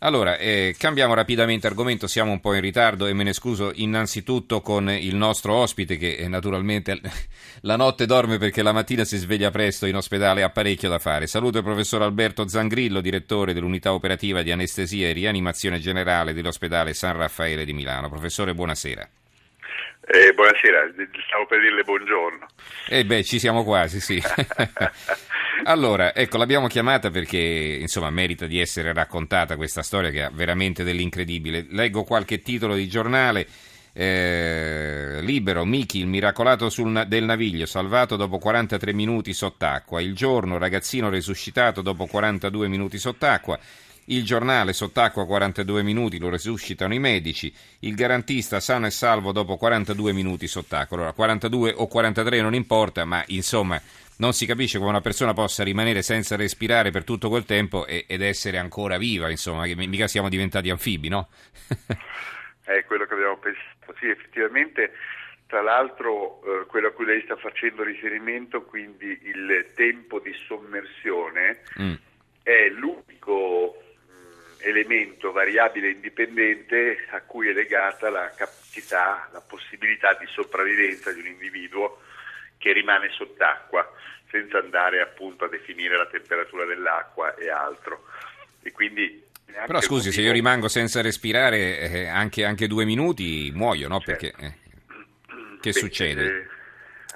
Allora, eh, cambiamo rapidamente argomento, siamo un po' in ritardo e me ne scuso innanzitutto con il nostro ospite che eh, naturalmente la notte dorme perché la mattina si sveglia presto in ospedale, ha parecchio da fare. Saluto il professor Alberto Zangrillo, direttore dell'unità operativa di anestesia e rianimazione generale dell'ospedale San Raffaele di Milano. Professore, buonasera. Eh, buonasera, stavo per dirle buongiorno. Eh beh, ci siamo quasi, sì. allora, ecco, l'abbiamo chiamata perché, insomma, merita di essere raccontata questa storia che ha veramente dell'incredibile. Leggo qualche titolo di giornale. Eh, libero, Miki, il miracolato sul, del naviglio, salvato dopo 43 minuti sott'acqua. Il giorno, ragazzino resuscitato dopo 42 minuti sott'acqua. Il giornale sott'acqua 42 minuti, lo resuscitano i medici. Il garantista sano e salvo dopo 42 minuti sott'acqua. Allora, 42 o 43 non importa, ma insomma non si capisce come una persona possa rimanere senza respirare per tutto quel tempo ed essere ancora viva, insomma, che mica siamo diventati anfibi, no? È quello che abbiamo pensato. Sì, effettivamente, tra l'altro, eh, quello a cui lei sta facendo riferimento, quindi il tempo di sommersione, mm. è l'unico elemento variabile indipendente a cui è legata la capacità, la possibilità di sopravvivenza di un individuo che rimane sott'acqua, senza andare appunto a definire la temperatura dell'acqua e altro. E quindi però scusi, se io rimango senza respirare eh, anche, anche, due minuti muoio, no? Certo. Perché, eh, che Beh, succede? Eh,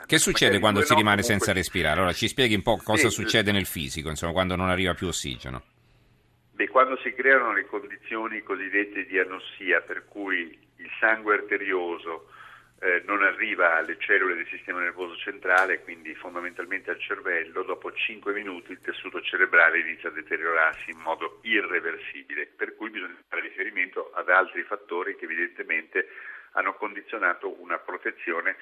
che succede quando si rimane comunque... senza respirare? Allora ci spieghi un po' cosa sì, succede nel fisico, insomma, quando non arriva più ossigeno. Beh, quando si creano le condizioni cosiddette di anossia, per cui il sangue arterioso eh, non arriva alle cellule del sistema nervoso centrale, quindi fondamentalmente al cervello, dopo 5 minuti il tessuto cerebrale inizia a deteriorarsi in modo irreversibile, per cui bisogna fare riferimento ad altri fattori che evidentemente hanno condizionato una protezione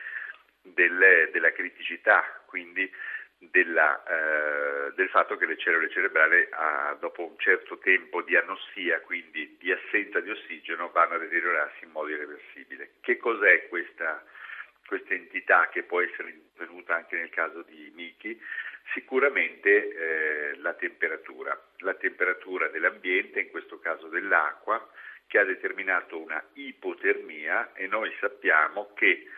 del, della criticità, quindi della, eh, del fatto che le cellule cerebrali ah, dopo un certo tempo di anossia, quindi di assenza di ossigeno, vanno a deteriorarsi in modo irreversibile. Che cos'è questa, questa entità che può essere intervenuta anche nel caso di Miki? Sicuramente eh, la temperatura, la temperatura dell'ambiente, in questo caso dell'acqua, che ha determinato una ipotermia e noi sappiamo che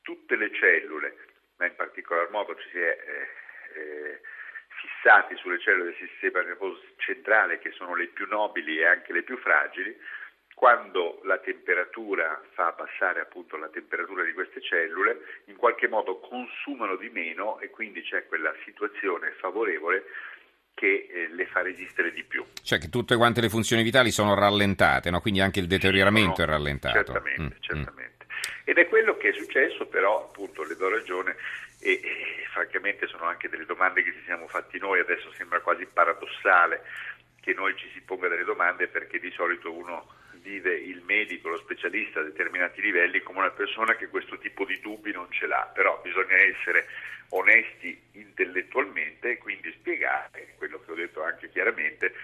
tutte le cellule, ma in particolar modo ci si è eh, eh, fissati sulle cellule del sistema nervoso centrale che sono le più nobili e anche le più fragili, quando la temperatura fa abbassare appunto la temperatura di queste cellule, in qualche modo consumano di meno e quindi c'è quella situazione favorevole che eh, le fa resistere di più. Cioè che tutte quante le funzioni vitali sono rallentate, no? quindi anche il deterioramento sì, no, è rallentato. Certamente, mm, mm. certamente. Mm. Ed è quello che è successo, però appunto le do ragione, e, francamente sono anche delle domande che ci siamo fatti noi, adesso sembra quasi paradossale che noi ci si ponga delle domande perché di solito uno vive il medico, lo specialista a determinati livelli come una persona che questo tipo di dubbi non ce l'ha, però bisogna essere onesti intellettualmente e quindi spiegare, quello che ho detto anche chiaramente,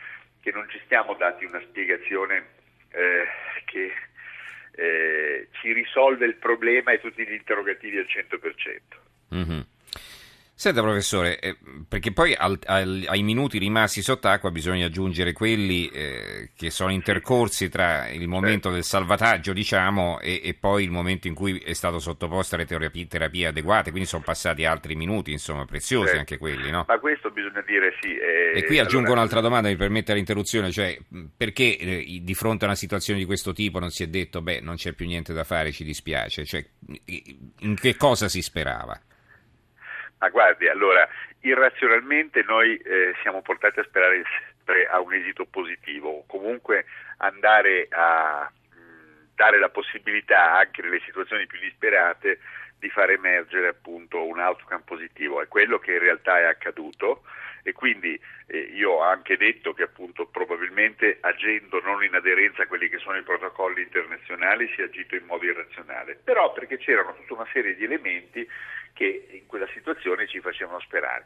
che non ci stiamo dati una spiegazione eh, che eh, ci risolve il problema e tutti gli interrogativi al 100%. Mm-hmm. Senta professore, eh, perché poi al, al, ai minuti rimasti sott'acqua bisogna aggiungere quelli eh, che sono intercorsi tra il momento del salvataggio, diciamo, e, e, poi il momento in cui è stato sottoposto alle terapie, terapie adeguate, quindi sono passati altri minuti, insomma, preziosi certo. anche quelli, no? Ma questo bisogna dire sì. Eh, e qui aggiungo allora... un'altra domanda, mi permette l'interruzione, cioè perché eh, di fronte a una situazione di questo tipo non si è detto, beh, non c'è più niente da fare, ci dispiace, cioè in che cosa si sperava? Ma guardi, allora, irrazionalmente noi eh, siamo portati a sperare sempre a un esito positivo, comunque andare a mh, dare la possibilità anche nelle situazioni più disperate di far emergere appunto un outcome positivo. È quello che in realtà è accaduto e quindi eh, io ho anche detto che appunto probabilmente agendo non in aderenza a quelli che sono i protocolli internazionali si è agito in modo irrazionale, però perché c'erano tutta una serie di elementi che in quella situazione ci facevano sperare.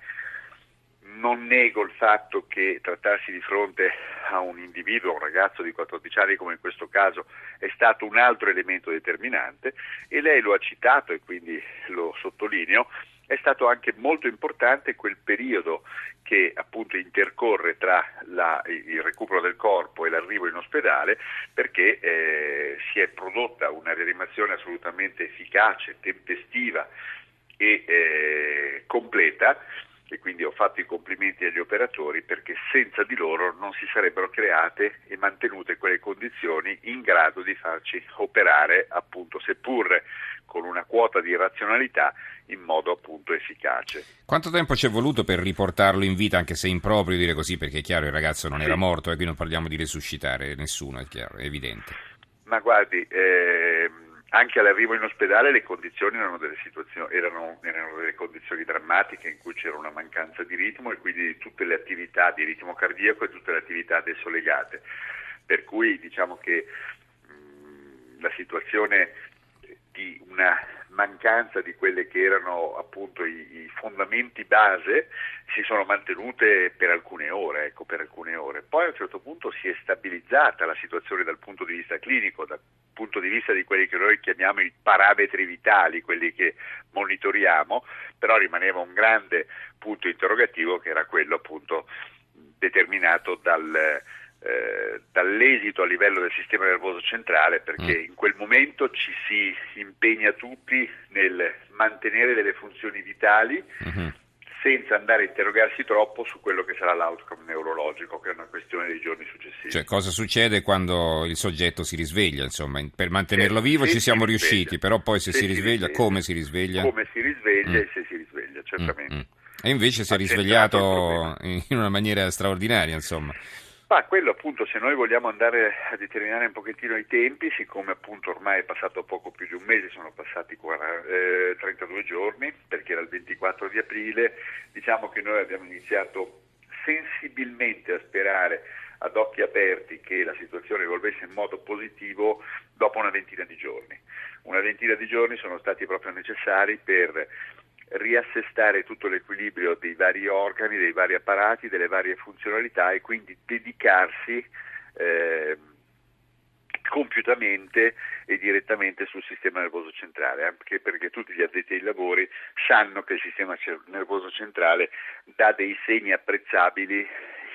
Non nego il fatto che trattarsi di fronte a un individuo, a un ragazzo di 14 anni come in questo caso, è stato un altro elemento determinante e lei lo ha citato e quindi lo sottolineo, è stato anche molto importante quel periodo che appunto intercorre tra la, il recupero del corpo e l'arrivo in ospedale perché eh, si è prodotta una rianimazione assolutamente efficace, tempestiva e eh, completa e quindi ho fatto i complimenti agli operatori perché senza di loro non si sarebbero create e mantenute quelle condizioni in grado di farci operare appunto seppur con una quota di razionalità in modo appunto efficace. Quanto tempo ci è voluto per riportarlo in vita, anche se improprio dire così, perché è chiaro il ragazzo non sì. era morto e qui non parliamo di resuscitare nessuno, è chiaro, è evidente. Ma guardi, eh, anche all'arrivo in ospedale le condizioni erano delle, erano, erano delle, condizioni drammatiche in cui c'era una mancanza di ritmo e quindi tutte le attività di ritmo cardiaco e tutte le attività adesso legate. Per cui diciamo che mh, la situazione di una mancanza di quelle che erano appunto i, i, fondamenti base si sono mantenute per alcune ore, ecco, per alcune ore. Poi a un certo punto si è stabilizzata la situazione dal punto di vista clinico, dal punto di vista di quelli che noi chiamiamo i parametri vitali, quelli che monitoriamo, però rimaneva un grande punto interrogativo che era quello appunto determinato dal eh, dall'esito a livello del sistema nervoso centrale perché mm. in quel momento ci si impegna tutti nel mantenere delle funzioni vitali mm-hmm. Senza andare a interrogarsi troppo su quello che sarà l'outcome neurologico che è una questione dei giorni successivi. Cioè cosa succede quando il soggetto si risveglia, insomma, per mantenerlo se, vivo se ci siamo riusciti, però poi se, se si, risveglia, risveglia, come si risveglia? Come si risveglia mm. e se si risveglia, certamente. Mm-hmm. E invece si è risvegliato in una maniera straordinaria, insomma. Ma quello appunto se noi vogliamo andare a determinare un pochettino i tempi, siccome appunto ormai è passato poco più di un mese, sono passati 40, eh, 32 giorni, perché era il 24 di aprile, diciamo che noi abbiamo iniziato sensibilmente a sperare ad occhi aperti che la situazione evolvesse in modo positivo dopo una ventina di giorni. Una ventina di giorni sono stati proprio necessari per riassestare tutto l'equilibrio dei vari organi, dei vari apparati, delle varie funzionalità e quindi dedicarsi eh, compiutamente e direttamente sul sistema nervoso centrale, anche perché tutti gli addetti ai lavori sanno che il sistema nervoso centrale dà dei segni apprezzabili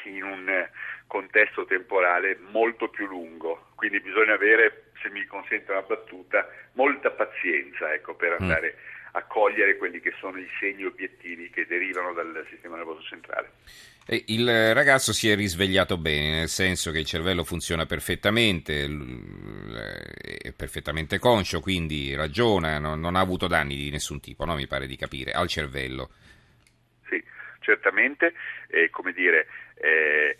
in un contesto temporale molto più lungo, quindi bisogna avere, se mi consente una battuta, molta pazienza ecco, per mm. andare mm a cogliere quelli che sono i segni obiettivi che derivano dal sistema nervoso centrale. Il ragazzo si è risvegliato bene, nel senso che il cervello funziona perfettamente, è perfettamente conscio, quindi ragiona, non, ha avuto danni di nessun tipo, no? mi pare di capire, al cervello. Sì, certamente, eh, come dire, eh,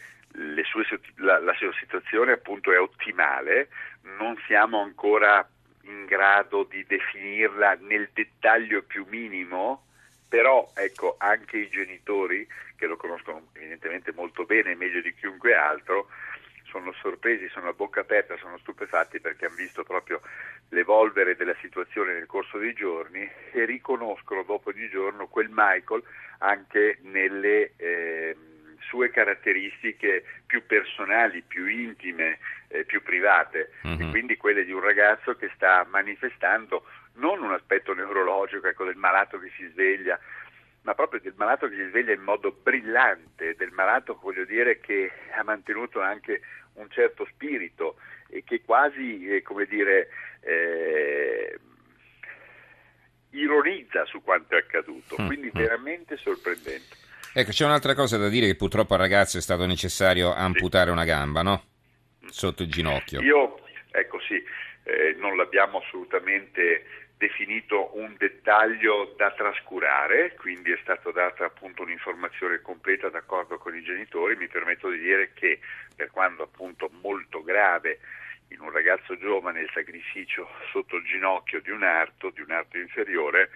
sue, la, la sua situazione appunto è ottimale, non siamo ancora in grado di definirla nel dettaglio più minimo, però ecco, anche i genitori, che lo conoscono evidentemente molto bene, meglio di chiunque altro, sono sorpresi, sono a bocca aperta, sono stupefatti perché hanno visto proprio l'evolvere della situazione nel corso dei giorni e riconoscono dopo ogni giorno quel Michael anche nelle... Eh, sue caratteristiche più personali, più intime, eh, più private, mm-hmm. e quindi quelle di un ragazzo che sta manifestando non un aspetto neurologico, ecco, del malato che si sveglia, ma proprio del malato che si sveglia in modo brillante, del malato, voglio dire, che ha mantenuto anche un certo spirito e che quasi, eh, come dire, eh, ironizza su quanto è accaduto, mm, quindi mm. veramente sorprendente. Ecco, c'è un'altra cosa da dire che purtroppo al ragazzo è stato necessario amputare sì. una gamba, no? Sotto il ginocchio. Io, ecco sì, eh, non l'abbiamo assolutamente definito un dettaglio da trascurare, quindi è stata data appunto un'informazione completa d'accordo con i genitori. Mi permetto di dire che per quanto appunto molto grave in un ragazzo giovane il sacrificio sotto il ginocchio di un arto, di un arto inferiore,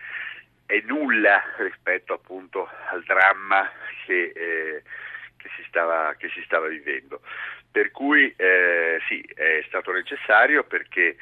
è nulla rispetto appunto al dramma che, eh, che, si, stava, che si, stava, vivendo. Per cui eh, sì, è stato necessario perché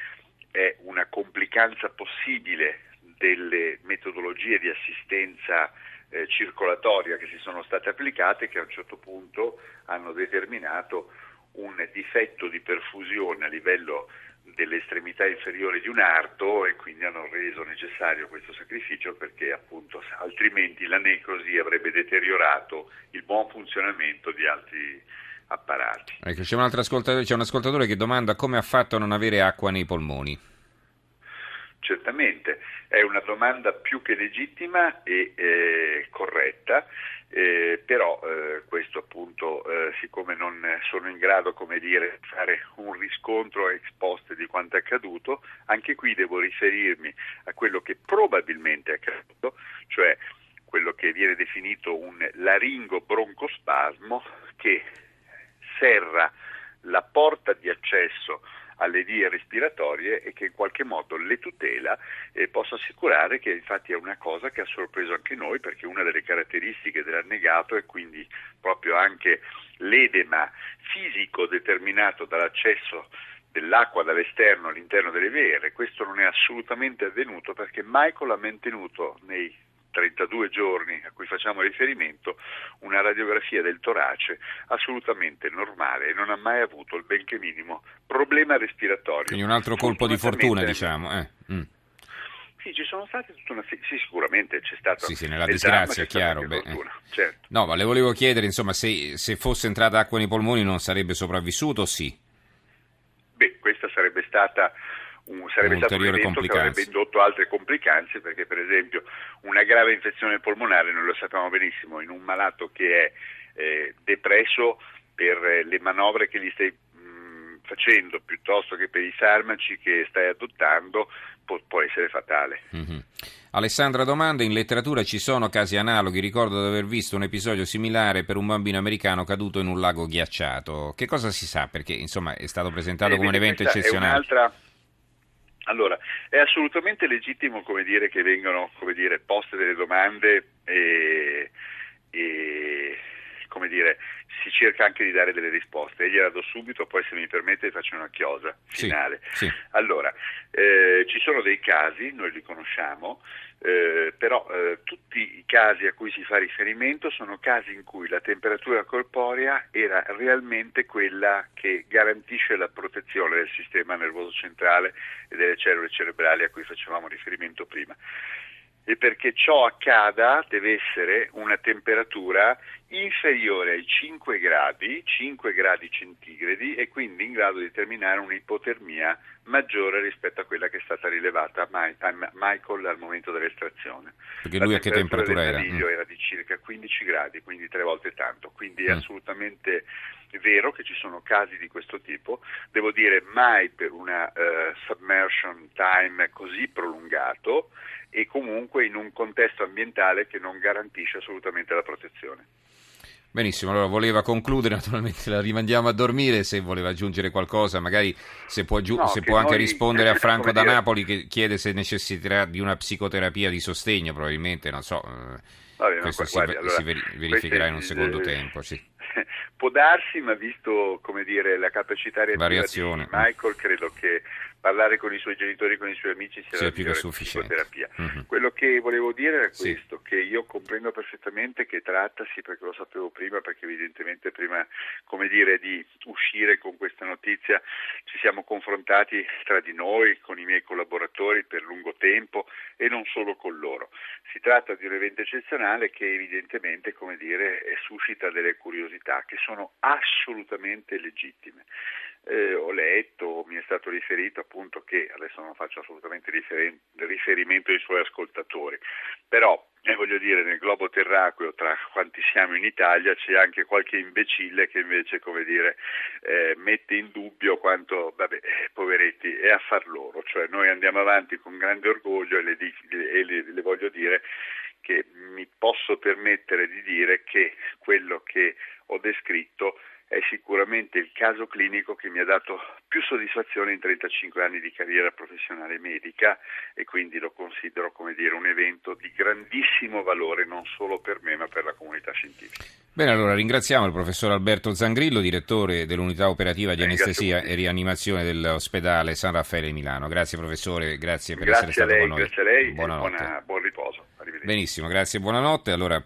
è una complicanza possibile delle metodologie di assistenza eh, circolatoria che si sono state applicate che a un certo punto hanno determinato un difetto di perfusione a livello delle estremità inferiori di un arto e quindi hanno reso necessario questo sacrificio perché appunto altrimenti la necrosi avrebbe deteriorato il buon funzionamento di altri apparati. Ecco, c'è, un c'è un ascoltatore che domanda come ha fatto a non avere acqua nei polmoni. Certamente, è una domanda più che legittima e eh, corretta, eh, però eh, questo appunto, eh, siccome non sono in grado, dire, di fare un riscontro ex post di quanto è accaduto, anche qui devo riferirmi a quello che probabilmente è accaduto, cioè quello che viene definito un laringo broncospasmo che serra la porta di accesso alle vie respiratorie e che in qualche modo le tutela e posso assicurare che infatti è una cosa che ha sorpreso anche noi perché una delle caratteristiche dell'annegato è quindi proprio anche l'edema fisico determinato dall'accesso dell'acqua dall'esterno all'interno delle vere. Questo non è assolutamente avvenuto perché Michael ha mantenuto nei 32 giorni a cui facciamo riferimento, una radiografia del torace assolutamente normale e non ha mai avuto il benché minimo problema respiratorio. Quindi un altro colpo di fortuna, diciamo. Eh. Mm. Sì, ci sono state tutta una... Sì, sicuramente c'è stato... Sì, sì, nella disgrazia, chiaro. Beh, eh. certo. No, ma le volevo chiedere, insomma, se, se fosse entrata acqua nei polmoni non sarebbe sopravvissuto sì? Beh, questa sarebbe stata un, sarebbe stato un evento che avrebbe indotto altre complicanze perché per esempio una grave infezione polmonare, noi lo sappiamo benissimo, in un malato che è eh, depresso per eh, le manovre che gli stai mh, facendo piuttosto che per i farmaci che stai adottando può, può essere fatale. Mm-hmm. Alessandra domanda, in letteratura ci sono casi analoghi, ricordo di aver visto un episodio similare per un bambino americano caduto in un lago ghiacciato. Che cosa si sa? Perché insomma è stato presentato eh, come un evento eccezionale. È un'altra allora, è assolutamente legittimo dire, che vengano dire, poste delle domande e, e dire, si cerca anche di dare delle risposte. E gliela do subito, poi se mi permette faccio una chiosa finale. Sì, sì. Allora, eh, ci sono dei casi, noi li conosciamo, eh, però eh, tutti i casi a cui si fa riferimento sono casi in cui la temperatura corporea era realmente quella che garantisce la protezione del sistema nervoso centrale e delle cellule cerebrali a cui facevamo riferimento prima e perché ciò accada deve essere una temperatura inferiore ai 5 gradi, 5 gradi centigradi e quindi in grado di determinare un'ipotermia maggiore rispetto a quella che è stata rilevata a Michael al momento dell'estrazione. Perché lui a che temperatura era? Il mm. era di circa 15 gradi, quindi tre volte tanto, quindi è mm. assolutamente vero che ci sono casi di questo tipo, devo dire mai per una uh, submersion time così prolungato e comunque in un contesto ambientale che non garantisce assolutamente la protezione. Benissimo, allora voleva concludere, naturalmente la rimandiamo a dormire, se voleva aggiungere qualcosa, magari se può, aggiu- no, se può anche rispondere a Franco da dire... Napoli che chiede se necessiterà di una psicoterapia di sostegno, probabilmente, non so, eh, Vabbè, questo si, allora, si verificherà in un secondo eh, tempo. Sì. Può darsi, ma visto dire, la capacità di Michael, credo che parlare con i suoi genitori, con i suoi amici sia, sia più che sufficiente. Mm-hmm. Quello che volevo dire era questo, sì. che io comprendo perfettamente che trattasi, perché lo sapevo prima, perché evidentemente prima come dire, di uscire con questa notizia ci siamo confrontati tra di noi, con i miei collaboratori per lungo tempo e non solo con loro. Si tratta di un evento eccezionale che evidentemente come dire, suscita delle curiosità che sono assolutamente legittime eh, ho letto, stato riferito appunto che, adesso non faccio assolutamente rifer- riferimento ai suoi ascoltatori, però eh, voglio dire nel globo terracqueo tra quanti siamo in Italia c'è anche qualche imbecille che invece come dire eh, mette in dubbio quanto, vabbè, eh, poveretti, è affar loro, cioè noi andiamo avanti con grande orgoglio e le, e le, le voglio dire che mi posso permettere di dire che quello che ho descritto è sicuramente il caso clinico che mi ha dato più soddisfazione in 35 anni di carriera professionale medica e quindi lo considero come dire un evento di grandissimo valore non solo per me ma per la comunità scientifica. Bene, allora ringraziamo il professor Alberto Zangrillo, direttore dell'unità operativa di anestesia e rianimazione dell'ospedale San Raffaele di Milano. Grazie professore, grazie per grazie essere stato lei, con noi. Grazie a lei, buonanotte. Buona, buon riposo. Benissimo, grazie buonanotte. Allora,